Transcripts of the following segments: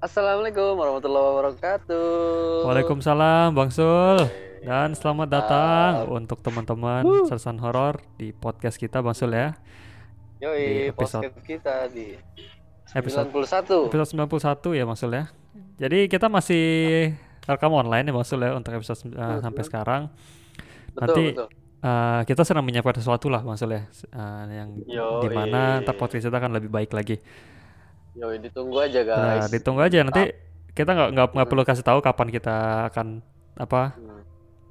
Assalamualaikum warahmatullahi wabarakatuh. Waalaikumsalam Bang Sul dan selamat datang untuk teman-teman sersan horor di podcast kita Bang Sul ya. Yoi, di episode- podcast kita di Episode 91. episode 91 ya Bang Sul ya. Jadi kita masih rekam online ya Bang Sul ya untuk episode uh, sampai sekarang. Betul, Nanti betul. uh, kita sedang menyiapkan sesuatu lah Bang Sul ya. Uh, yang Yoi. di mana ntar podcast kita akan lebih baik lagi. Yoi, ditunggu aja Nah, guys. ditunggu aja nanti kita nggak nggak nggak perlu kasih tahu kapan kita akan apa Hmm,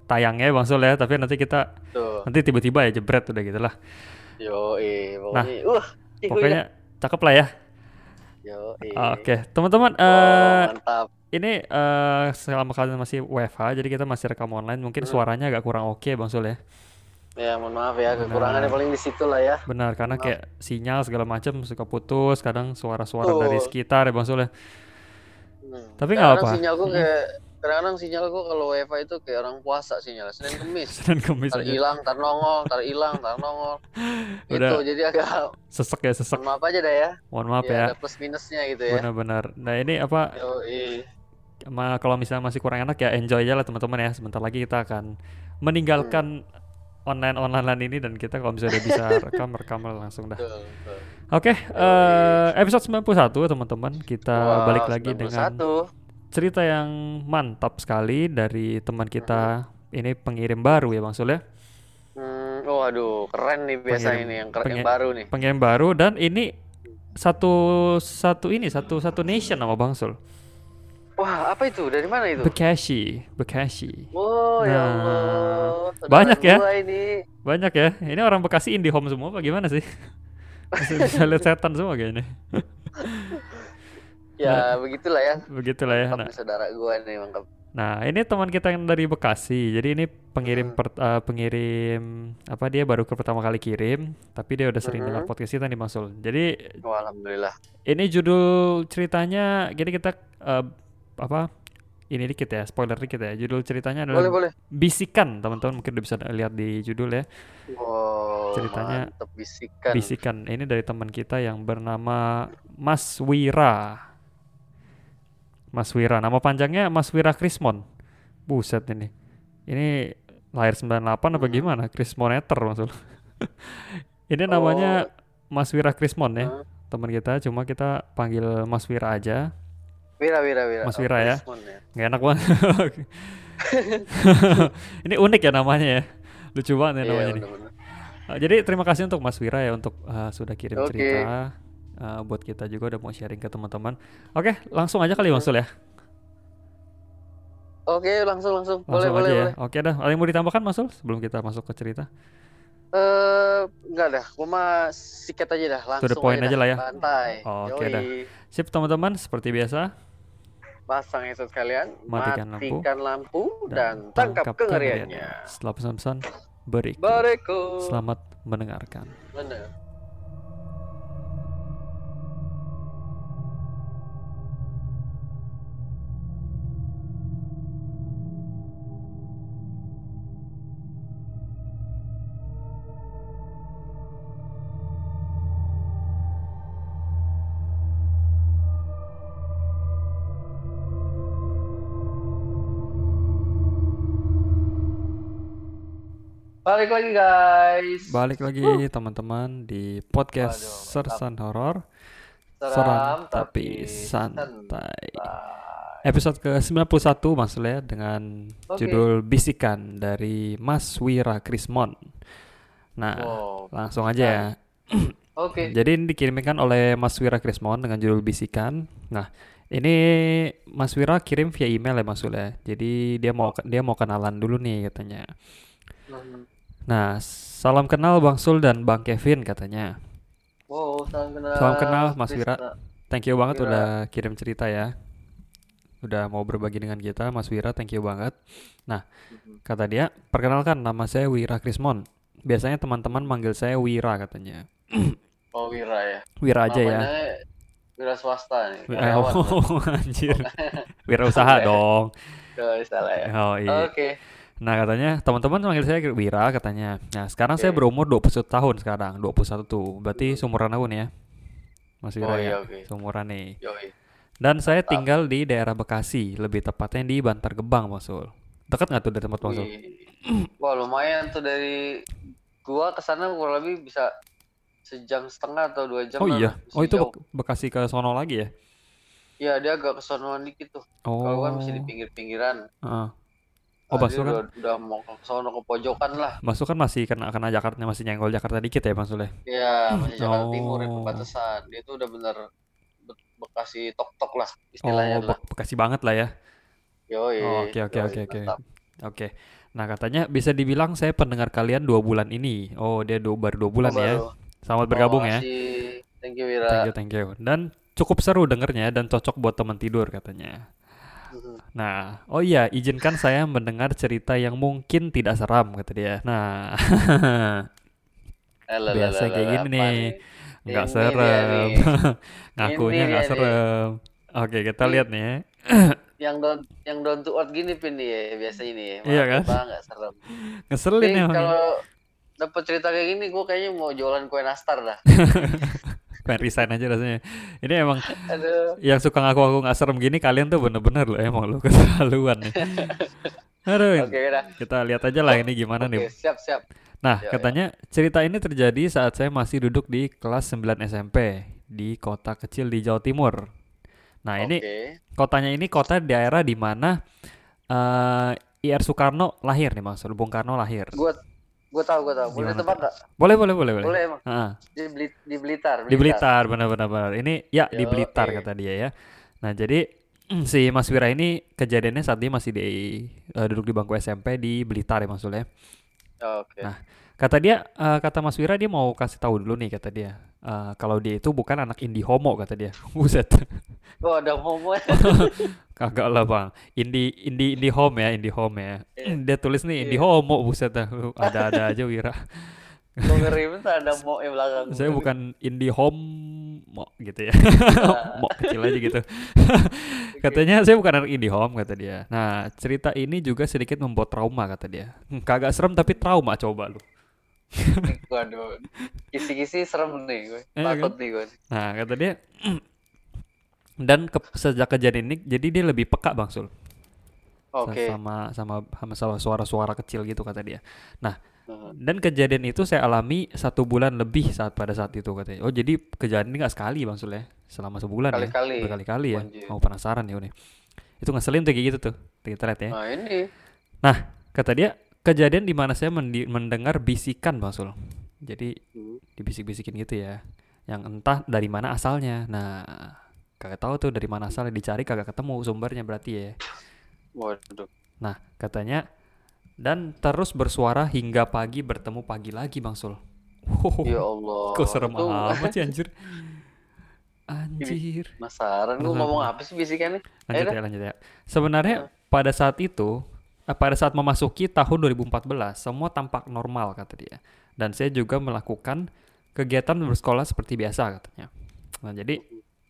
tayangnya Bang Sul ya. Tapi nanti kita Tuh. nanti tiba-tiba ya jebret udah gitu lah. Yoi, Nah, pokoknya uh, Pokoknya cakep lah ya. dah. Yoi. Oke, teman-teman, Oh, eh mantap. ini eh selama kalian masih WFH, jadi kita masih rekam online. Mungkin Hmm. suaranya agak kurang oke, Bang Sul ya. Ya, mohon maaf ya, kekurangannya Nah. paling di situ lah ya. Benar, karena Maaf. kayak sinyal segala macam suka putus, kadang suara-suara dari sekitar ya, Bang Sul ya. Hmm. Tapi nggak apa. sinyalku Hmm. kayak kadang-kadang sinyalku kalau WiFi itu kayak orang puasa sinyal Senin Kemis. Senin Kemis Tar aja. hilang, tar nongol, tar hilang, tar nongol. Udah. Gitu, jadi agak Sesek ya, sesek. mohon maaf aja dah ya. Mohon maaf Ya, ya. ada plus minusnya gitu ya. Benar-benar. Nah, ini apa Yoi. ma- kalau misalnya masih kurang enak ya enjoy aja lah teman-teman ya. Sebentar lagi kita akan meninggalkan online online ini dan kita kalau misalnya udah bisa rekam rekam langsung dah. Betul, betul. Oke, eh, episode 91 teman-teman. Kita Wah, balik lagi dengan 91. cerita yang mantap sekali dari teman kita. Ini pengirim baru ya Bang Sul ya. Hmm, waduh, keren nih biasa Pengirim- ini yang keren yang baru nih. Pengirim baru dan ini satu satu ini satu satu nation nama Bang Sul. Wah, apa itu? Dari mana itu? Bekasi, Bekasi. Oh, ya Nah, Allah. Saudara banyak ya? ini. Banyak ya. Ini orang Bekasi indie home semua apa gimana sih? bisa, bisa lihat setan semua kayaknya. Ya, begitulah ya. Begitulah ya. Mantap Nah, saudara gua nih, mantap. Nah, ini teman kita yang dari Bekasi. Jadi ini pengirim Hmm. per- eh, pengirim apa dia baru ke pertama kali kirim, tapi dia udah sering Mhm. dengar podcast kita nih Bang Sul. Jadi Oh, alhamdulillah. ini judul ceritanya jadi kita eh, apa? Ini dikit ya, spoiler dikit ya. Judul ceritanya adalah Boleh, boleh. Bisikan, teman-teman mungkin udah bisa lihat di judul ya. Wow, Ceritanya mantap bisikan. Bisikan. Ini dari teman kita yang bernama Mas Wira. Mas Wira, nama panjangnya Mas Wira Krismon. Buset ini. Ini lahir 98 apa Hmm. gimana? Krismoneter maksud. ini namanya Mas Wira Krismon ya, Hmm. teman kita. Cuma kita panggil Mas Wira aja. Wira, Wira, Wira. Mas Oh, Wira ya. Krismon ya. Nggak enak banget. ini unik ya namanya ya. Lucu banget ya Iya, namanya nih. Uh, jadi terima kasih untuk Mas Wira ya untuk uh, sudah kirim Oke. cerita uh, buat kita juga udah mau sharing ke teman-teman. Oke, langsung aja kali Bang Sul ya. Oke, langsung langsung. Boleh, Langsung boleh, aja ya. boleh. Oke dah. Ada yang mau ditambahkan Mas Sul sebelum kita masuk ke cerita? Eh, enggak dah. Gua mah sikat aja dah, langsung the point aja dah. lah ya. Santai. Oke dah. Yoi. Sip teman-teman, seperti biasa Pasang headset kalian, Matikan lampu. matikan lampu, dan, tangkap kengeriannya. Setelah pesan-pesan berikut. Berikut. Selamat mendengarkan. Bener. Balik lagi guys. Balik lagi teman-teman di podcast mantap. Sersan Horor. Seram, tapi tapi santai. santai. Episode ke-91 Mas Sul ya dengan Oke. judul Bisikan dari Mas Wira Krismon. Nah, Wow. langsung aja ya. Oke. Jadi ini dikirimkan oleh Mas Wira Krismon dengan judul Bisikan. Nah, ini Mas Wira kirim via email ya Mas Sul ya. Jadi dia mau dia mau kenalan dulu nih katanya. Nah, salam kenal Bang Sul dan Bang Kevin katanya. Wow, salam kenal. Salam kenal, Mas Wira. Thank you banget Wira. udah kirim cerita ya. Udah mau berbagi dengan kita Mas Wira, thank you banget. Nah, Mhm. kata dia, perkenalkan nama saya Wira Krismon. Biasanya teman-teman manggil saya Wira katanya. Oh, Wira ya. Wira aja ya. Namanya Wira swasta nih. Wi- karyawan. Oh, anjir. Wira usaha dong. Salah ya. Oh iya. Oke. Nah katanya teman-teman manggil saya Wira katanya. Nah sekarang saya Oke. berumur 21 tahun sekarang. 21 tuh. Berarti seumuran aku nih ya. Mas Wira Oh, ya. iya, oke. Seumuran nih. Yoi. Dan saya tinggal di daerah Bekasi, lebih tepatnya di Bantar Gebang, Bang Sul. Dekat nggak tuh dari tempat Bang Sul? Wih. Wah lumayan tuh dari gua ke sana kurang lebih bisa sejam setengah atau dua jam Oh iya. Oh itu jauh. Bek- Bekasi ke sono lagi ya? Iya dia agak kesonoan dikit tuh. Kalau kan masih di Oh. pinggir-pinggiran. Heeh. Oh, kan udah, udah mau ke sono ke pojokan lah. Masuk kan masih kena kena Jakarta masih nyenggol Jakarta dikit ya Bang Sul ya? Iya, masih Jakarta Timur ya Oh. perbatasan. Dia tuh udah bener Be- Bekasi tok-tok lah Oh, istilahnya lah. Bek- Bekasi banget lah ya. Yoi, Oh, Oke oke oke oke. Oke. Nah katanya bisa dibilang saya pendengar kalian dua bulan ini. Oh dia dua, baru dua bulan Oh, ya. baru. Selamat Oh, bergabung ya. Thank you Thank Wira. you thank you. Dan cukup seru dengernya dan cocok buat teman tidur katanya. Nah, oh iya, izinkan saya mendengar cerita yang mungkin tidak seram kata dia. Nah, Alah, biasa kayak gini nih, nggak serem. Ngakunya nggak serem. Oke, kita Ini lihat nih ya. yang down yang down to earth gini pin ya biasa ini ya. Iya kan? Nggak serem. Ngeselin ya. Kalau dapat cerita kayak gini gue kayaknya mau jualan kue nastar dah. Pengen resign aja rasanya. Ini emang Aduh. yang suka ngaku-ngaku nggak serem gini kalian tuh bener-bener loh emang lo keterlaluan nih. Aduh, Oke udah. kita lihat aja lah ini gimana Oke, nih. siap siap. Nah, Ya, ya. katanya cerita ini terjadi saat saya masih duduk di kelas 9 SMP di kota kecil di Jawa Timur. Nah, ini Oke. kotanya ini kota daerah di mana eh IR Soekarno lahir nih Mas, Bung Karno lahir. Gue gue tahu gue tahu. Boleh tebak nggak? Boleh, boleh, boleh, boleh. Boleh emang. Heeh. Di, Beli- di Blitar. Di Blitar, benar-benar benar. Ini ya di Yo, Blitar oke. kata dia ya. Nah, jadi si Mas Wira ini kejadiannya saat dia masih di eh, duduk di bangku SMP di Blitar ya Mas Sul ya. Oke. Nah, kata dia eh, kata Mas Wira dia mau kasih tahu dulu nih kata dia. Eh, kalau dia itu bukan anak indie homo kata dia. Buset. Oh ada homo. Kagak lah, Bang. Indie indie indie home ya, indie home ya. Iya. Dia tulis nih indie Iya. homo buset Ada-ada aja Wira. Ada mo yang belakang. Saya bukan indie home mo gitu ya. mo kecil aja gitu. Katanya saya bukan anak indie home kata dia. Nah, cerita ini juga sedikit membuat trauma kata dia. Hmm, kagak serem tapi trauma coba lu. Waduh. Kisi-kisi serem nih gue. Iya Takut nih gue. Nah, kata dia dan ke- sejak kejadian ini jadi dia lebih peka Bang Sul. Oke. Sama sama sama sama suara-suara kecil gitu kata dia. Nah, Mhm. dan kejadian itu saya alami satu bulan lebih saat pada saat itu katanya. Oh, jadi kejadian ini nggak sekali Bang Sul ya. Selama sebulan ya. Kali-kali. Berkali-kali ya. Mau penasaran ya udah. Itu ngeselin tuh kayak gitu tuh. Lihat ya. Nah ini. Kata dia kejadian di mana saya mendengar bisikan Bang Sul. Jadi Hmm. dibisik-bisikin gitu ya. Yang entah dari mana asalnya. Nah, kagak tahu tuh dari mana asalnya dicari kagak ketemu sumbernya berarti ya. Waduh. Nah, katanya dan terus bersuara hingga pagi bertemu pagi lagi Bang Sul. Wow, Ya Allah. kok serem Itu amat sih anjir. Anjir. Gue Penasaran. ngomong apa sih bisikannya? Lanjut Ayo ya, lanjut ya. Sebenarnya pada saat itu, pada saat memasuki tahun 2014, semua tampak normal kata dia. Dan saya juga melakukan kegiatan bersekolah seperti biasa katanya. Nah, jadi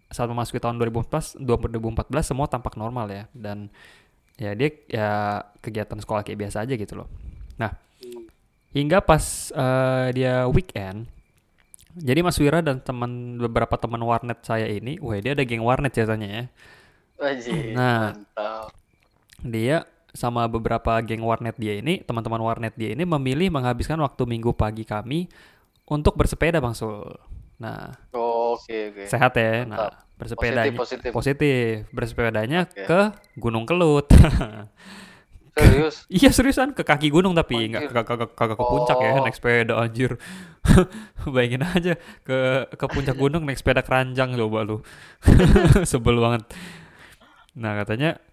saat memasuki tahun 2014, 2014 semua tampak normal ya dan ya dia ya kegiatan sekolah kayak biasa aja gitu loh. Nah, hingga pas eh, dia weekend jadi Mas Wira dan teman beberapa teman warnet saya ini, wah dia ada geng warnet ceritanya ya. Wajib. Nah. Mantap. dia sama beberapa geng warnet dia ini, teman-teman warnet dia ini memilih menghabiskan waktu minggu pagi kami untuk bersepeda Bang Sul. Nah, Oh, Oke oke. sehat ya. Nah, Mantap. bersepedanya Positif positif. positif. Bersepedanya Oke. ke Gunung Kelut. Serius. iya seriusan ke kaki gunung tapi nggak Anjir. kagak kagak kagak ke puncak ya Oh. naik sepeda anjir. Bayangin aja ke ke puncak gunung naik sepeda keranjang coba lu. Sebel banget. Nah, katanya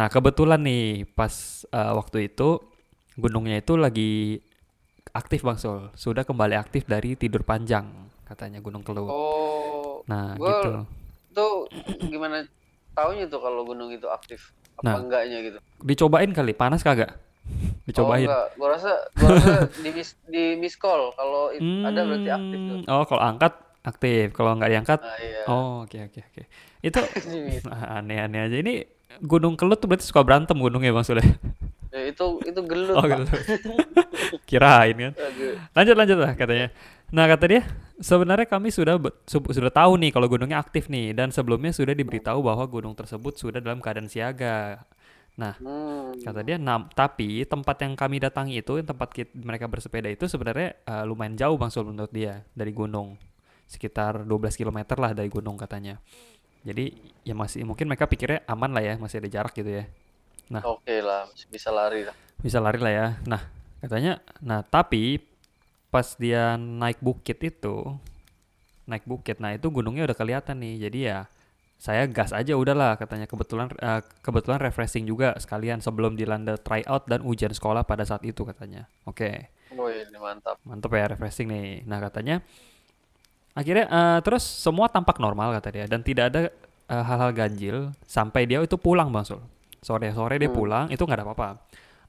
nah kebetulan nih pas uh, waktu itu gunungnya itu lagi aktif Bang Sol. Sudah kembali aktif dari tidur panjang katanya Gunung Kelut. Oh. Nah, gua- gitu. Tuh gimana taunya tuh kalau gunung itu aktif? Apa Nah. enggaknya gitu? Dicobain kali panas kagak? Dicobain. Oh, enggak. Gua rasa gua rasa di miss di miss call kalau it- ada berarti aktif tuh. Hmm, Oh, kalau angkat aktif, kalau nggak diangkat Nah, iya. Oh, oke oke oke. Itu Di miss- aneh-aneh aja. Ini Gunung Kelut tuh berarti suka berantem gunungnya Bang Sule. Ya, itu itu gelut, Oh, Pak. gitu. Kirain kan. Lanjut lanjut lah katanya. Nah, kata dia, Sebenarnya kami sudah sudah tahu nih kalau gunungnya aktif nih dan sebelumnya sudah diberitahu bahwa gunung tersebut sudah dalam keadaan siaga. Nah, Hmm. kata dia, nah, tapi tempat yang kami datangi itu, tempat kit- mereka bersepeda itu sebenarnya eh, lumayan jauh Bang Sul menurut dia dari gunung. Sekitar 12 km lah dari gunung katanya. Jadi ya masih mungkin mereka pikirnya aman lah ya, masih ada jarak gitu ya. Nah, Oke lah, masih bisa lari lah. bisa lari lah ya. Nah, katanya, nah tapi pas dia naik bukit itu, naik bukit, nah itu gunungnya udah kelihatan nih. Jadi ya saya gas aja udahlah katanya. Kebetulan eh, kebetulan refreshing juga sekalian sebelum dilanda tryout dan ujian sekolah pada saat itu katanya. Oke, Wih, ini mantap. mantap ya refreshing nih. Nah katanya akhirnya eh, terus semua tampak normal kata dia dan tidak ada eh, hal-hal ganjil sampai dia itu pulang bang Sul. Sore-sore dia Hmm. pulang itu nggak ada apa-apa.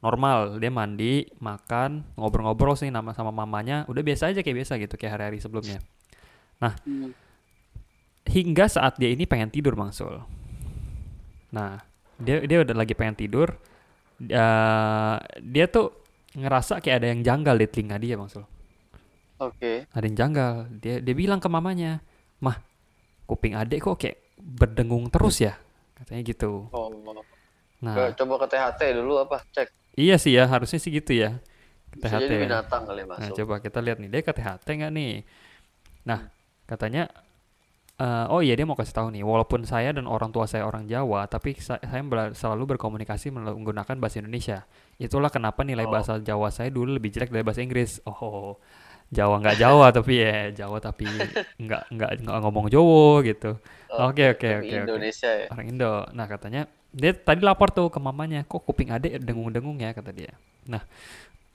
Normal, dia mandi, makan, ngobrol-ngobrol sih nama sama mamanya, udah biasa aja kayak biasa gitu kayak hari-hari sebelumnya. Hmm. Hingga saat dia ini pengen tidur Bang Sul. Nah, dia dia udah lagi pengen tidur. eh, dia tuh ngerasa kayak ada yang janggal di telinga dia Bang Sul. Oke. Ada yang janggal. Dia dia bilang ke mamanya, "Mah, kuping adek kok kayak berdengung terus ya?" Katanya gitu. Oh. Nah, Coba- ke THT dulu apa? Cek. iya sih ya, harusnya sih gitu ya. Ke Bisa THT. jadi binatang kali Nah, masuk. coba kita lihat nih, dia ke THT nggak nih? Nah, katanya, eh, oh iya dia mau kasih tahu nih, walaupun saya dan orang tua saya orang Jawa, tapi sa- saya bela- selalu berkomunikasi menggunakan bahasa Indonesia. Itulah kenapa nilai Oh. bahasa Jawa saya dulu lebih jelek dari bahasa Inggris. Oh, Jawa nggak Jawa tapi ya Jawa tapi nggak nggak nggak ngomong Jawa gitu. Oke oke oke oke. Indonesia ya. Orang Indo. Nah katanya dia tadi lapor tuh ke mamanya, kok kuping adek dengung-dengung ya kata dia. Nah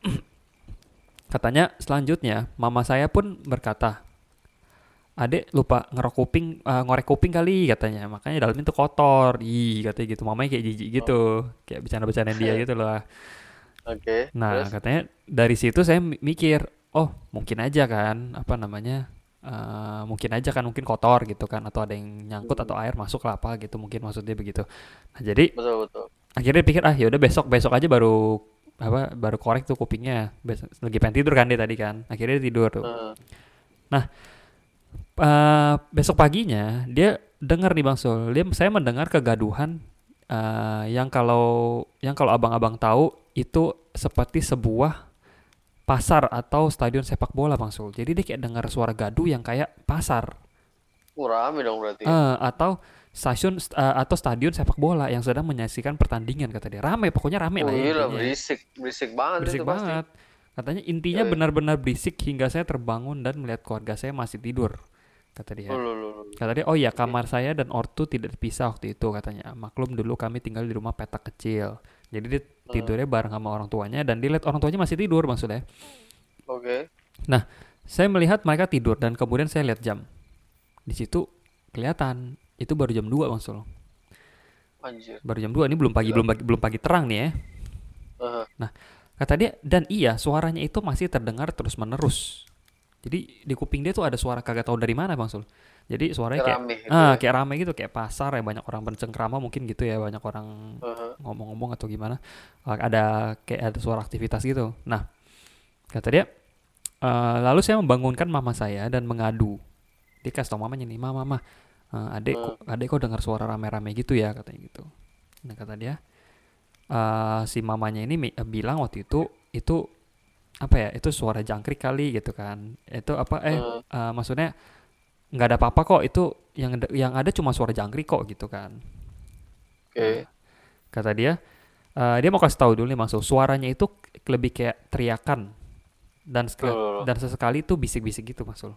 katanya selanjutnya mama saya pun berkata, adek lupa ngerok kuping, eh, ngorek kuping kali katanya, makanya dalamnya tuh kotor. Ih katanya gitu, mamanya kayak jijik gitu, kayak bercanda-bercandain dia gitu loh. Oke. Nah Terus? katanya dari situ saya mi- mikir, oh mungkin aja kan, apa namanya, eh, mungkin aja kan mungkin kotor gitu kan, atau ada yang nyangkut atau air masuk lah apa gitu, mungkin maksudnya begitu. Nah jadi Betul betul. akhirnya pikir ah yaudah besok besok aja baru apa baru korek tuh kupingnya. Bes- lagi pengen tidur kan dia tadi kan, akhirnya dia tidur tuh. Heeh. Eh, besok paginya dia dengar nih Bang Sul, dia saya mendengar kegaduhan eh, yang kalau yang kalau abang-abang tahu itu seperti sebuah pasar atau stadion sepak bola Bang Sul. Jadi dia kayak dengar suara gaduh yang kayak pasar Uh, rame dong berarti. Eh, atau stasiun eh, atau stadion sepak bola yang sedang menyaksikan pertandingan kata dia. Rame pokoknya rame Oh lah ya iya intinya. berisik, berisik banget Berisik itu pasti. banget. Katanya intinya Yoi. benar-benar berisik hingga saya terbangun dan melihat keluarga saya masih tidur. Kata dia. Oh. Kata dia, oh iya kamar saya dan ortu tidak dipisah waktu itu katanya. Maklum dulu kami tinggal di rumah petak kecil. Jadi dia tidurnya bareng sama orang tuanya dan dia lihat orang tuanya masih tidur maksudnya. Oke. Saya melihat mereka tidur dan kemudian saya lihat jam. Di situ kelihatan itu baru jam 2 Bang Sul. Anjir. Baru jam 2 ini belum pagi Gila. belum pagi belum pagi terang nih ya. Heeh. Kata dia dan iya suaranya itu masih terdengar terus menerus. Jadi di kuping dia tuh ada suara kagak tahu dari mana Bang Sul. Jadi suaranya Kayak kayak rame gitu ah ya. kayak rame gitu kayak pasar ya banyak orang bercengkrama mungkin gitu ya banyak orang Heeh. ngomong-ngomong atau gimana Uh, ada kayak ada suara aktivitas gitu. Nah kata dia "Eh, lalu saya membangunkan mama saya dan mengadu. Dia kasih tau mamanya nih mama mama eh, adek kok adek kok dengar suara rame-rame gitu ya katanya gitu. Nah kata dia eh, si mamanya ini eh, bilang waktu itu itu apa ya itu suara jangkrik kali gitu kan itu apa eh Heeh. eh, maksudnya nggak ada apa-apa kok itu yang yang ada cuma suara jangkrik kok gitu kan Oke. kata dia eh, dia mau kasih tahu dulu nih maksud suaranya itu lebih kayak teriakan dan sekali, Oh. dan sesekali itu bisik-bisik gitu masul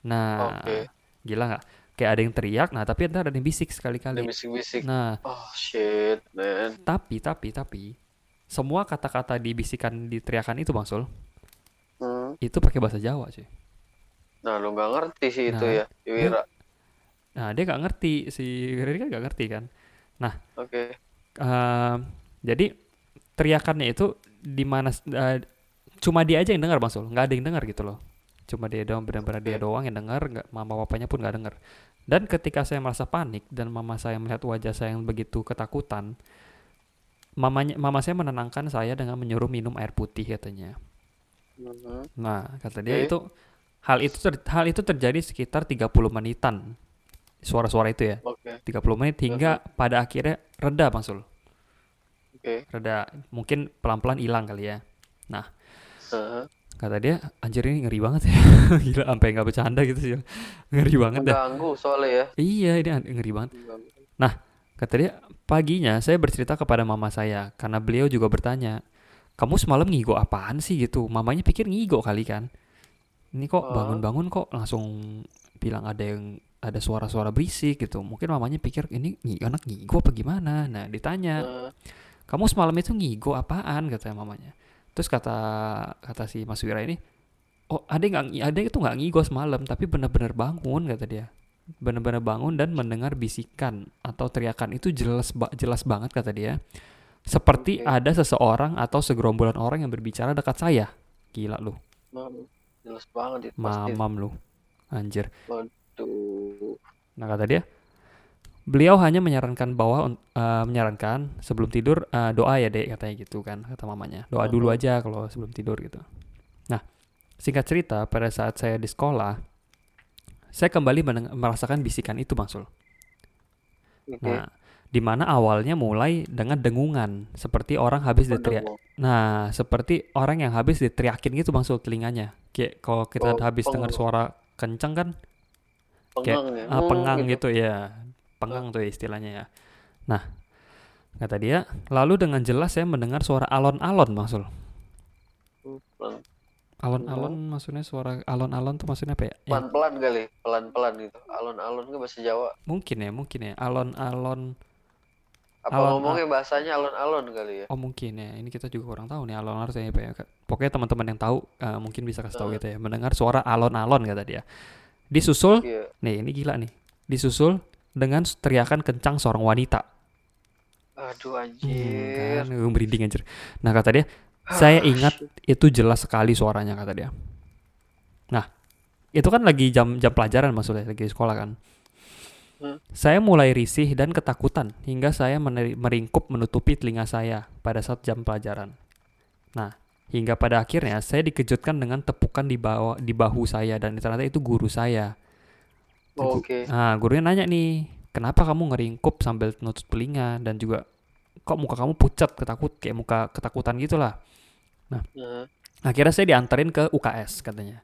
nah Oke. gila nggak kayak ada yang teriak nah tapi ntar ada yang bisik sekali-kali bisik-bisik. nah Oh shit, man. tapi tapi tapi semua kata-kata dibisikan di teriakan itu bang Sul Hmm. itu pakai bahasa Jawa sih Nah, lu nggak ngerti sih itu Nah, ya, Iwira. nah dia nggak ngerti si Riri kan nggak ngerti kan Oke. Ehm, jadi teriakannya itu di mana eh, cuma dia aja yang dengar Bang Sul, nggak ada yang dengar gitu loh. Cuma dia doang benar-benar dia Oke. doang yang dengar, nggak mama bapaknya pun nggak dengar. Dan ketika saya merasa panik dan mama saya melihat wajah saya yang begitu ketakutan, mamanya mama saya menenangkan saya dengan menyuruh minum air putih katanya. Mhm. Nah, kata dia Oke. itu hal itu ter- hal itu terjadi sekitar 30 menitan. Suara-suara itu ya. Oke. 30 menit hingga pada akhirnya reda Bang Sul. Oke. Reda mungkin pelan-pelan hilang kali ya. Heeh. Kata dia, anjir ini ngeri banget ya. Gila, sampai nggak bercanda gitu sih. Ngeri banget dah. Mengganggu soalnya ya. Iya, ini ngeri banget. Mengganggu. Kata dia, paginya saya bercerita kepada mama saya karena beliau juga bertanya, kamu semalam ngigo apaan sih gitu? Mamanya pikir ngigo kali kan. Ini kok Oh. bangun-bangun kok langsung bilang ada yang ada suara-suara berisik gitu. Mungkin mamanya pikir ini anak ngigo apa gimana. Nah, ditanya, kamu semalam itu ngigo apaan katanya mamanya. Terus kata kata si Mas Wira ini, oh ada nggak ada itu nggak ngigo semalam tapi benar-benar bangun kata dia. Benar-benar bangun dan mendengar bisikan atau teriakan itu jelas ba- jelas banget kata dia. Seperti Oke. ada seseorang atau segerombolan orang yang berbicara dekat saya. Gila lu, Jelas banget itu pasti. mamam lu. Anjir. Tuh. Nah kata dia, beliau hanya menyarankan bahwa un- eh, menyarankan sebelum tidur eh, doa ya dek katanya gitu kan kata mamanya. Doa dulu aja kalau sebelum tidur gitu. Nah singkat cerita pada saat saya di sekolah, saya kembali merasakan bisikan itu bang Sul. Oke. Nah di mana awalnya mulai dengan dengungan seperti orang habis diteriak. Nah seperti orang yang habis diteriakin gitu bang Sul telinganya. Kayak kalau kita Oh, habis dengar suara kenceng kan Pengang ya. Ah, Hmm, pengang gitu ya. Pengang tuh istilahnya ya. Nah, kata dia, lalu dengan jelas saya mendengar suara alon-alon maksud. Hmm, Alon-alon maksudnya suara alon-alon tuh maksudnya apa ya? Ya, Pelan-pelan kali, pelan-pelan gitu. Alon-alon ke bahasa Jawa. mungkin ya, mungkin ya. Alon-alon Apa Alon- ngomongnya bahasanya alon-alon kali ya? oh mungkin ya. Ini kita juga kurang tahu nih alon-alon artinya apa ya. Pokoknya teman-teman yang tahu eh, mungkin bisa kasih tahu Eh. gitu ya. Mendengar suara alon-alon kata dia. Disusul, Iya. nih ini gila nih. Disusul dengan teriakan kencang seorang wanita. Aduh Hmm, anjir. kan gue merinding anjir. Nah kata dia, saya ingat itu jelas sekali suaranya kata dia. Nah, itu kan lagi jam jam pelajaran maksudnya lagi sekolah kan. Hmm. Saya mulai risih dan ketakutan hingga saya meringkup menutupi telinga saya pada saat jam pelajaran. Nah, hingga pada akhirnya saya dikejutkan dengan tepukan di bawah di bahu saya dan ternyata itu guru saya. Oh, Oke. Nah, gurunya nanya nih, kenapa kamu ngeringkup sambil nutup telinga dan juga kok muka kamu pucat ketakut kayak muka ketakutan gitulah. Nah, Akhirnya saya diantarin ke UKS katanya.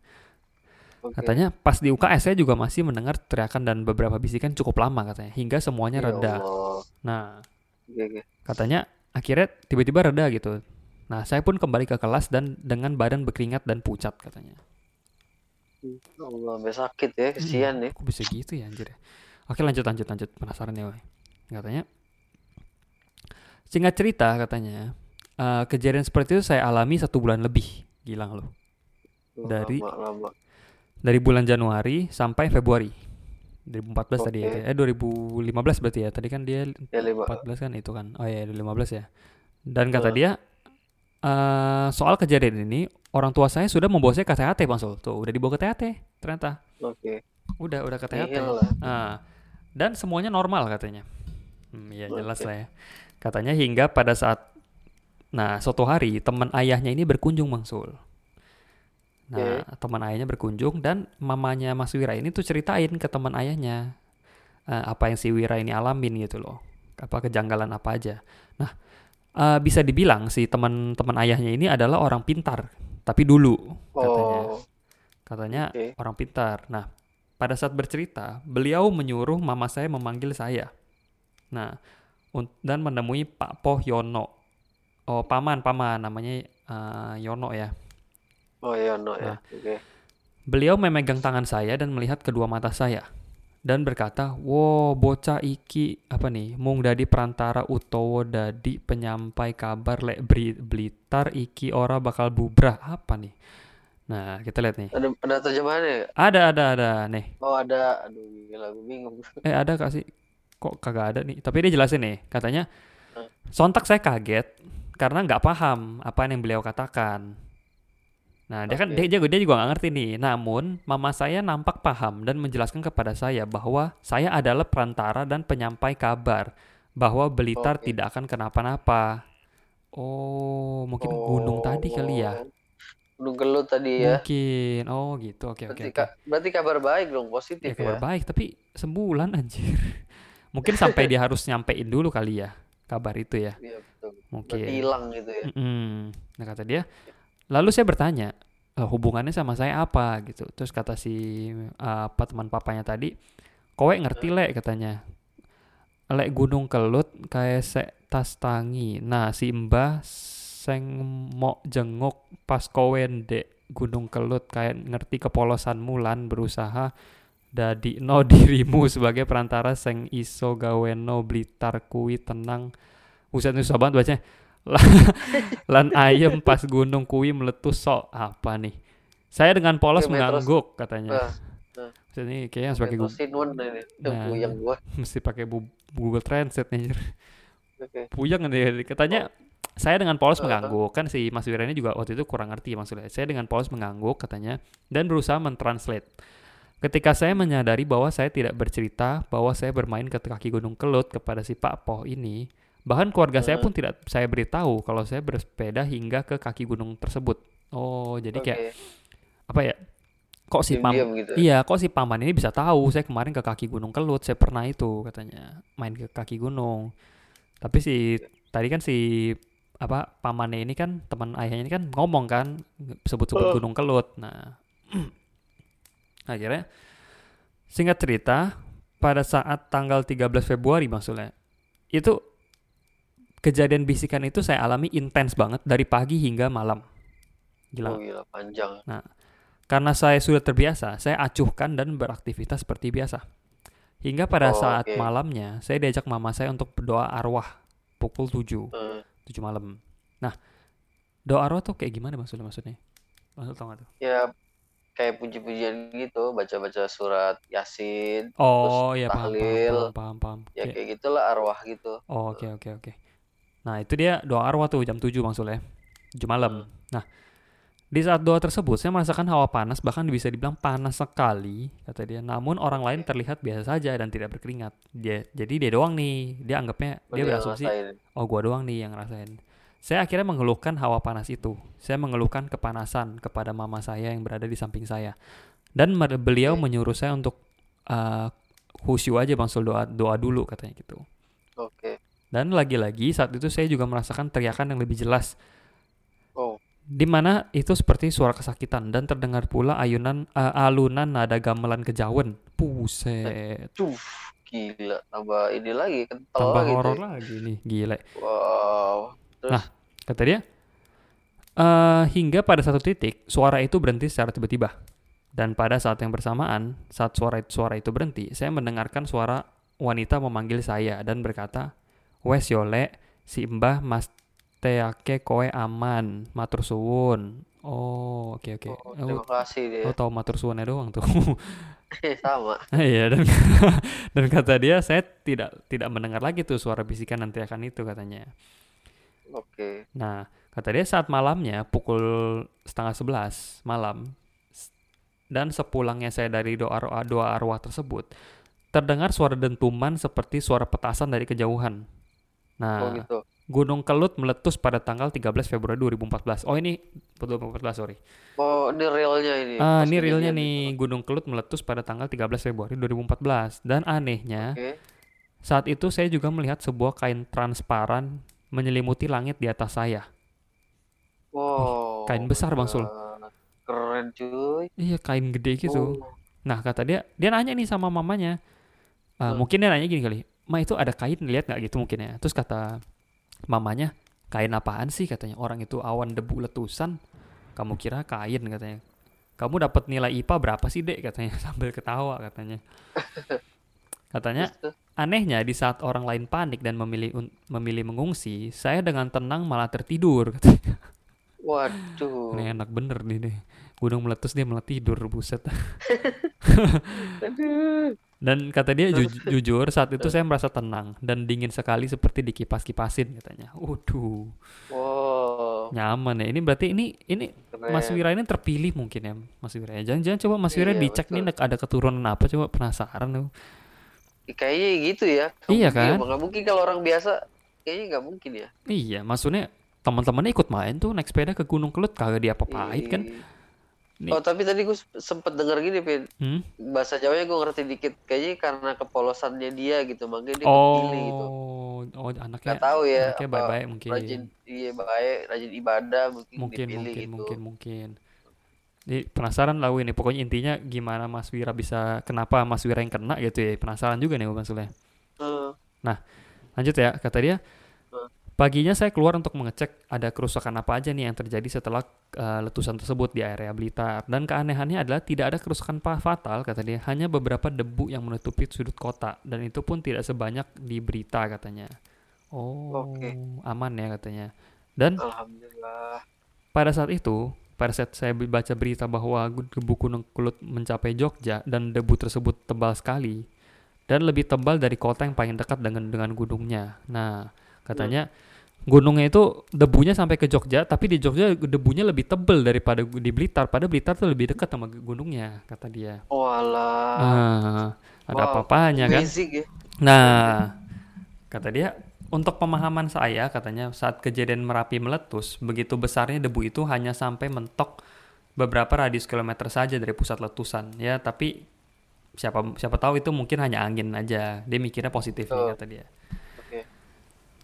Oke. Katanya pas di UKS saya juga masih mendengar teriakan dan beberapa bisikan cukup lama katanya hingga semuanya Ya reda. Allah. Nah, Oke, oke. katanya akhirnya tiba-tiba reda gitu. Nah, saya pun kembali ke kelas dan dengan badan berkeringat dan pucat katanya. Ya Allah, sampai sakit ya, kesian ya. Kok bisa gitu ya anjir ya? Oke lanjut lanjut lanjut penasaran ya woy. Katanya Singkat cerita katanya eh, Kejadian seperti itu saya alami satu bulan lebih Gila loh Dari- Lama, lama. Dari bulan Januari sampai Februari 2014 tadi ya. Eh 2015 berarti ya Tadi kan dia Ya lima. 14 kan itu kan Oh iya 2015 ya Dan kata dia eh, Soal kejadian ini Orang tua saya sudah membawa saya ke THT Bang Sul Tuh udah dibawa ke THT Ternyata Oke. Udah udah ke THT Nihil lah. Ah, dan semuanya normal katanya. Hmm, ya jelas lah ya. Katanya hingga pada saat, nah suatu hari teman ayahnya ini berkunjung Bang Sul. Nah teman ayahnya berkunjung dan mamanya Mas Wira ini tuh ceritain ke teman ayahnya eh, apa yang si Wira ini alamin gitu loh. Apa kejanggalan apa aja. Nah eh, bisa dibilang si teman-teman ayahnya ini adalah orang pintar. Tapi dulu katanya. Oh, Katanya Oke. orang pintar. Nah, pada saat bercerita, beliau menyuruh mama saya memanggil saya. Nah, dan menemui Pak Poh Yono. Oh, paman, paman, namanya eh, Yono ya. Oh ya no Nah. ya. Oke. Beliau memegang tangan saya dan melihat kedua mata saya. Dan berkata, wow bocah iki, apa nih, mung dadi perantara utowo dadi penyampai kabar lek Blitar iki ora bakal bubrah. Apa nih? Nah, kita lihat nih. Ada ada terjemahannya ya? Ada, ada, ada. Nih, Oh ada. Aduh gila gue bingung. Eh ada gak sih? Kok kagak ada nih? Tapi dia jelasin nih, katanya sontak saya kaget karena nggak paham apa yang beliau katakan. Nah dia kan Oke. dia juga dia juga nggak ngerti nih. Namun mama saya nampak paham dan menjelaskan kepada saya bahwa saya adalah perantara dan penyampai kabar bahwa Blitar Oke. tidak akan kenapa-napa. Oh mungkin gunung tadi kali ya? Oh, Gunung Kelut tadi ya. Mungkin. Oh, gitu. Oke, oke, Berarti, ka- berarti kabar baik dong, positif Ya kabar ya. baik, tapi sebulan anjir. Mungkin sampai dia harus nyampein dulu kali ya kabar itu ya. Iya betul. Berarti Mungkin. hilang gitu ya. Mm-mm. Nah kata dia, lalu saya bertanya, "Eh, hubungannya sama saya apa gitu. Terus kata si eh, apa teman papanya tadi, kowe ngerti lek katanya. Lek Gunung Kelut kayak se tas tangi. Nah si Mbah seng mau jenguk pas kowe ndek Gunung Kelut kayak ngerti kepolosan Mulan berusaha dadi no dirimu sebagai perantara seng iso gaweno blitar kuwi tenang. Buset susah banget bacanya. Lan ayem pas gunung kuwi meletus sok apa nih? Saya dengan polos Metro- mengangguk katanya. Nah, Maksudnya ini kayaknya harus pakai Google, Nah. gua. mesti pakai Google Translate nih. Oke. Puyeng nih katanya saya dengan polos Uh-uh. mengangguk kan si Mas Wira ini juga waktu itu kurang ngerti maksudnya. Saya dengan polos mengangguk katanya dan berusaha mentranslate. Ketika saya menyadari bahwa saya tidak bercerita bahwa saya bermain ke kaki Gunung Kelut kepada si Pak Poh ini, bahkan keluarga saya Uh-uh. pun tidak saya beritahu kalau saya bersepeda hingga ke kaki gunung tersebut. Oh, jadi kayak Oke. apa ya? Kok si pam gitu. Iya, kok si paman ini bisa tahu saya kemarin ke kaki Gunung Kelut, saya pernah itu katanya main ke kaki gunung. Tapi si tadi kan si apa pamannya ini kan teman ayahnya ini kan ngomong kan sebut-sebut Oh. Gunung Kelut. Nah, akhirnya singkat cerita pada saat tanggal 13 Februari maksudnya itu kejadian bisikan itu saya alami intens banget dari pagi hingga malam. Gila. Oh gila panjang. Karena saya sudah terbiasa, saya acuhkan dan beraktivitas seperti biasa. Hingga pada Oh, saat oke. malamnya, saya diajak mama saya untuk berdoa arwah pukul 7, Eh, 7 malam. Nah, doa arwah tuh kayak gimana maksudnya maksudnya? Maksud tau gak tuh? ya kayak puji-pujian gitu, baca-baca surat Yasin. Oh, ya paham, paham, tahlil. paham, paham, paham. Ya Kayak- kayak gitulah arwah gitu. Oh, oke, oke, oke. Nah, itu dia doa arwah tuh jam 7 maksudnya. 7 malam. Hmm. Nah, di saat doa tersebut saya merasakan hawa panas bahkan bisa dibilang panas sekali kata dia. Namun orang lain terlihat biasa saja dan tidak berkeringat. Dia jadi dia doang nih. Dia anggapnya Oh, dia berasumsi oh gua doang nih yang ngerasain. Saya akhirnya mengeluhkan hawa panas itu. Saya mengeluhkan kepanasan kepada mama saya yang berada di samping saya. Dan beliau menyuruh saya untuk uh, khusyuk aja bang Sul, doa doa dulu katanya gitu. Oke. Dan lagi-lagi saat itu saya juga merasakan teriakan yang lebih jelas Oh, di mana itu seperti suara kesakitan dan terdengar pula ayunan uh, alunan nada gamelan kejawen. Buset. cuh, gila. Tambah ini lagi kental Tambah gitu. horor lagi nih, gile. Wow. Terus Nah, Kata dia, "Eh, hingga pada satu titik suara itu berhenti secara tiba-tiba. Dan pada saat yang bersamaan, saat suara suara itu berhenti, saya mendengarkan suara wanita memanggil saya dan berkata, "Wes yole, si Mbah Mas teake koe aman, matur suwun." Oh, oke oke. oh, Oh, terima kasih dia. oh, tahu matur suwunnya doang tuh. Sama. Iya dan dan kata dia saya tidak tidak mendengar lagi tuh suara bisikan dan teriakan itu katanya. Oke. Nah kata dia saat malamnya pukul setengah sebelas malam dan sepulangnya saya dari doa doa, doa arwah tersebut terdengar suara dentuman seperti suara petasan dari kejauhan. Oh Nah, gitu. Gunung Kelut meletus pada tanggal 13 Februari 2014. Oh ini 2014 sorry. Oh, ini realnya ini. Ah, pas ini realnya nih Gunung Kelut meletus pada tanggal 13 Februari 2014 dan anehnya. Oke. saat itu saya juga melihat sebuah kain transparan menyelimuti langit di atas saya. Wow. kain besar, Bang Sul. Keren cuy. Iya kain gede gitu. Oh, Nah kata dia dia nanya nih sama mamanya. Ah, Hmm. Mungkin dia nanya gini kali. Ma itu ada kain lihat nggak gitu mungkin ya. Terus kata mamanya kain apaan sih katanya orang itu awan debu letusan. Kamu kira kain katanya. Kamu dapat nilai IPA berapa sih dek katanya sambil ketawa katanya. Katanya. Anehnya di saat orang lain panik dan memilih un- memilih mengungsi, saya dengan tenang malah tertidur. katanya. Waduh. Ini enak bener nih deh. Gunung meletus dia malah tidur buset. Dan kata dia "Ju- jujur saat itu saya merasa tenang dan dingin sekali seperti dikipas-kipasin katanya. Waduh, Wow. nyaman ya. Ini berarti ini ini Keren. Mas Wira ini terpilih mungkin ya Mas Wira. ya. Jangan-jangan coba Mas Wira Iya, dicek nih ada keturunan apa coba penasaran tuh. Kayaknya gitu ya. Nggak Iya mungkin, kan? Nggak mungkin kalau orang biasa. Kayaknya nggak mungkin ya. Iya, maksudnya teman-temannya ikut main tuh naik sepeda ke Gunung Kelut kagak diapa-apain kan. Ih. Nih. Oh tapi tadi gue sempet denger gini Pin Hmm? bahasa Jawanya gue ngerti dikit kayaknya karena kepolosannya dia gitu makanya dia kepilih gitu Oh, oh anaknya nggak tahu ya anaknya baik-baik mungkin. rajin iya baik rajin ibadah mungkin, mungkin dipilih mungkin gitu mungkin mungkin Jadi penasaran lah ini pokoknya intinya gimana Mas Wira bisa kenapa Mas Wira yang kena gitu ya penasaran juga nih Mas Sule. Eh, Lanjut ya kata dia paginya saya keluar untuk mengecek ada kerusakan apa aja nih yang terjadi setelah eh, letusan tersebut di area Blitar dan keanehannya adalah tidak ada kerusakan fatal kata dia hanya beberapa debu yang menutupi sudut kota dan itu pun tidak sebanyak di berita katanya. Oh Oke. aman ya katanya dan alhamdulillah Pada saat itu, pada saat saya baca berita bahwa debu gunung kelut mencapai Jogja dan debu tersebut tebal sekali dan lebih tebal dari kota yang paling dekat dengan dengan gunungnya. Nah, katanya gunungnya itu debunya sampai ke Jogja, tapi di Jogja debunya lebih tebal daripada di Blitar. Pada Blitar tuh lebih dekat sama gu- gunungnya, kata dia. walah Nah, ada Wow, apa-apanya kan? basic ya Nah, kata dia, untuk pemahaman saya, katanya saat kejadian Merapi meletus, begitu besarnya debu itu hanya sampai mentok beberapa radius kilometer saja dari pusat letusan. Ya, tapi siapa siapa tahu itu mungkin hanya angin aja. Dia mikirnya positif nih, Betul. kata dia.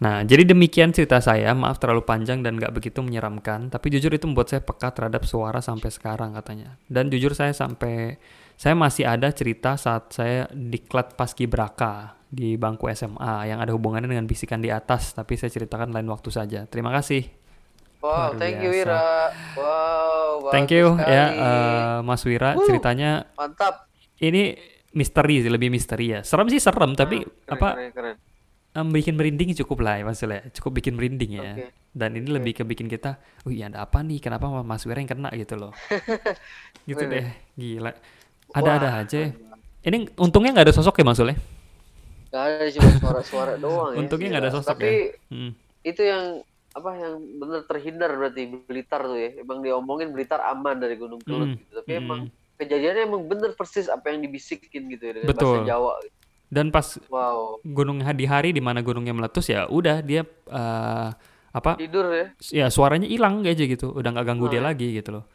Nah, jadi demikian cerita saya. Maaf terlalu panjang dan nggak begitu menyeramkan. Tapi jujur itu membuat saya peka terhadap suara sampai sekarang katanya. Dan jujur saya sampai saya masih ada cerita saat saya diklat paskibraka di bangku SMA yang ada hubungannya dengan bisikan di atas. Tapi saya ceritakan lain waktu saja. Terima kasih. wow Luar thank you biasa. Wira wow Thank you sekali. ya eh, Mas Wira. Wuh. Ceritanya mantap ini misteri sih, lebih misteri ya. Serem sih serem, tapi Ah, keren, apa keren, keren. Em, bikin merinding cukup lah ya maksudnya. Cukup bikin merinding ya. Oke. Dan ini lebih ke bikin kita, wih ada apa nih? Kenapa Mas Wira yang kena gitu loh. gitu deh, gila. Ada-ada aja. Ini untungnya nggak ada sosok ya Mas Ule? Gak ada cuma suara-suara doang ya. Untungnya nggak ada jelas. sosok Tapi ya. Hmm. itu yang apa yang bener terhindar berarti Blitar tuh ya. Emang diomongin Blitar aman dari Gunung Kelut Hmm, gitu. Tapi hmm. emang kejadiannya emang bener persis apa yang dibisikin gitu ya dengan Betul. bahasa Jawa. gitu. Dan pas Wow, gunung di hari di mana gunungnya meletus ya udah dia eh, apa tidur ya. ya suaranya hilang aja gitu udah nggak ganggu dia Oh, ya. lagi gitu loh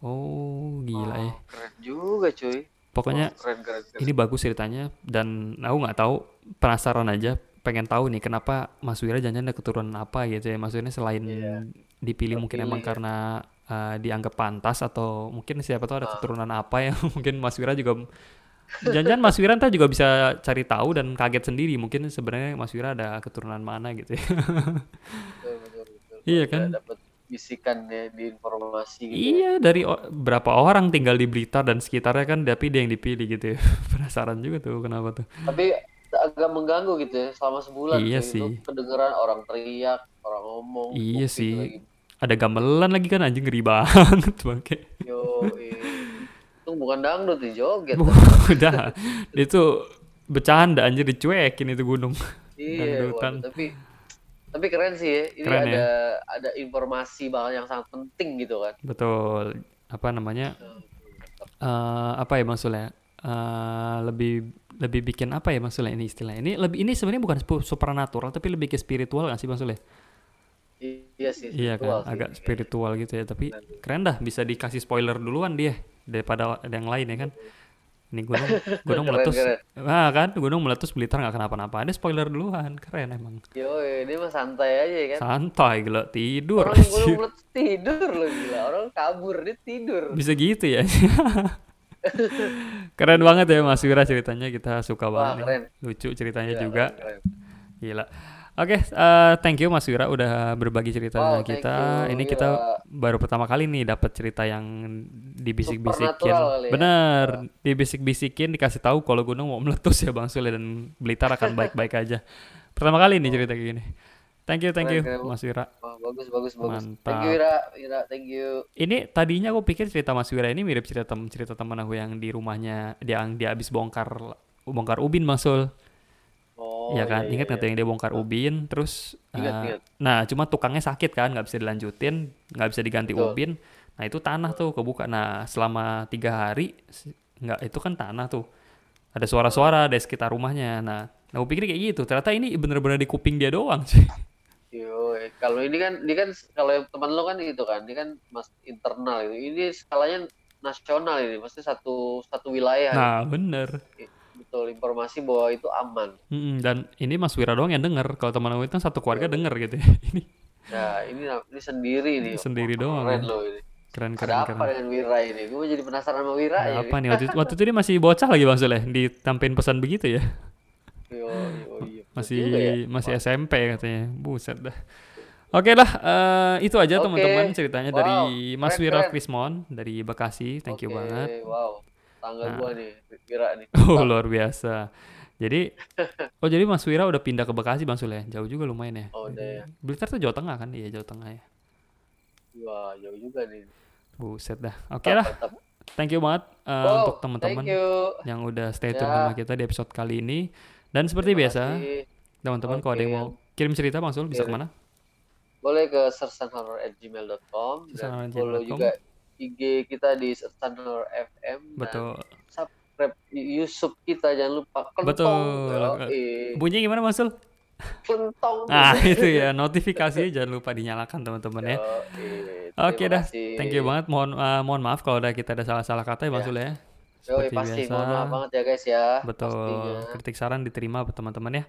oh gila ya Wow, keren juga cuy. pokoknya Wah, keren keren. keren. ini bagus ceritanya dan aku nggak tahu penasaran aja pengen tahu nih kenapa Mas Wira jangan ada keturunan apa gitu ya maksudnya selain Iya. dipilih mungkin Terpilih emang ya. karena uh, dianggap pantas atau mungkin siapa tahu ada keturunan apa ya mungkin Mas Wira juga jangan Mas Wira ntar juga bisa cari tahu dan kaget sendiri mungkin sebenarnya Mas Wira ada keturunan mana gitu ya Betul, betul, betul. Iya kan? Dapat bisikan ya di informasi gitu. ya. iya dari berapa orang tinggal di Blitar dan sekitarnya kan tapi dia yang dipilih gitu ya penasaran juga tuh kenapa tuh Tapi agak mengganggu gitu ya selama sebulan. Iya cuy. sih. Lu kedengeran orang teriak, orang ngomong. Iya kuping sih. lagi. ada gamelan lagi kan anjing ngeri banget bangke Yo, itu bukan dangdut di joget. udah itu bercanda anjir dicuekin itu gunung iya, dangdutan. waduh, tapi tapi keren sih ya. Ini Keren ada ya. ada informasi bakal yang sangat penting gitu kan. betul apa namanya eh apa ya maksudnya Eh lebih lebih bikin apa ya maksudnya ini istilahnya ini lebih ini sebenarnya bukan supernatural tapi lebih ke spiritual nggak sih maksudnya Iya sih. iya kan sih. agak spiritual gitu ya tapi keren dah bisa dikasih spoiler duluan dia daripada ada yang lain ya kan ini gunung gunung Keren, meletus keren. ah kan gunung meletus Blitar nggak kenapa-napa ada spoiler duluan keren emang Yo, ini mah santai aja ya kan. santai gila tidur Orang gunung meletus tidur loh gila. Orang kabur dia tidur. bisa gitu ya keren banget ya Mas Wira ceritanya kita suka Wah, banget keren. lucu ceritanya Gila, juga keren, keren. gila oke eh, thank you Mas Wira udah berbagi Wow, thank kita you, ini Wira. kita baru pertama kali nih dapat cerita yang dibisik-bisikin ya. bener dibisik-bisikin dikasih tahu kalau gunung mau meletus ya Bang Sule dan Blitar akan baik-baik aja pertama kali nih cerita kayak gini thank you thank you. Mas Wira bagus bagus bagus. Thank Mantap. you Ira, Ira, thank you. ini tadinya aku pikir cerita Mas Wira ini mirip cerita tem cerita teman aku yang di rumahnya dia yang dia habis bongkar bongkar ubin Masul Oh, ya kan? iya, ingat iya, nggak tuh yang dia bongkar ubin terus Ingat, eh, ingat. nah cuma tukangnya sakit kan nggak bisa dilanjutin nggak bisa diganti Betul. ubin. Nah itu tanah tuh kebuka. Nah selama tiga hari nggak itu kan tanah tuh. Ada suara-suara di sekitar rumahnya. Nah nah aku pikir kayak gitu. Ternyata ini bener-bener di kuping dia doang sih Yo, kalau ini kan ini kan kalau teman lo kan itu kan ini kan mas internal itu. Ini skalanya nasional ini pasti satu satu wilayah. Nah, bener. Betul informasi bahwa itu aman Mm-mm, dan ini Mas Wira doang yang denger. Kalau teman aku itu kan satu keluarga denger gitu ya. Ini ya ini ini sendiri nih Sendiri doang keren ya. lo ini keren ada keren apa keren. dengan Wira ini gue jadi penasaran sama Wira Nah, ya apa nih waktu, itu- waktu itu dia masih bocah lagi Bang Sul ya ditampein pesan begitu ya. yo, yo, iya. Betul Masih ya. masih SMP katanya. Buset dah. Oke lah, eh, itu aja teman-teman ceritanya Wow, dari Mas keren, Wira. Krismon dari Bekasi. Thank you Oke, banget. wow tangga Nah. gua nih Wira nih Oh luar biasa. Jadi, oh jadi Mas Wira udah pindah ke Bekasi Bang Sul ya? Jauh juga lumayan ya. oh udah ya Blitar tuh Jawa Tengah kan? Iya Jawa Tengah ya. wah jauh juga nih Buset dah. Oke lah, Mantap, mantap. thank you banget uh, Wow, untuk teman-teman yang udah stay tune Ya. sama kita di episode kali ini. Dan seperti Terima biasa, teman-teman kalau ada yang mau kirim cerita Bang Sul bisa ke mana? boleh ke sersanhorror@gmail.com dan follow juga IG kita di sersanhorror FM Betul. dan subscribe YouTube kita jangan lupa kentong Betul. Yoi. Bunyinya gimana Bang Sul? kentong Nah, itu ya, notifikasinya jangan lupa dinyalakan teman-teman ya. Yoi. Oke Terima dah, kasih. thank you banget. Mohon eh, mohon maaf kalau ada kita ada salah-salah kata ya Bang Ya. Sul ya. Yoi, Seperti pasti biasa. mohon maaf banget ya guys ya Betul. pastinya. Kritik saran diterima teman-teman ya.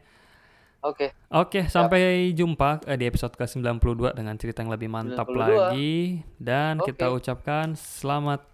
Oke Oke, sampai jumpa eh, di episode ke-92 dengan cerita yang lebih mantap 92. lagi dan kita Oke. ucapkan selamat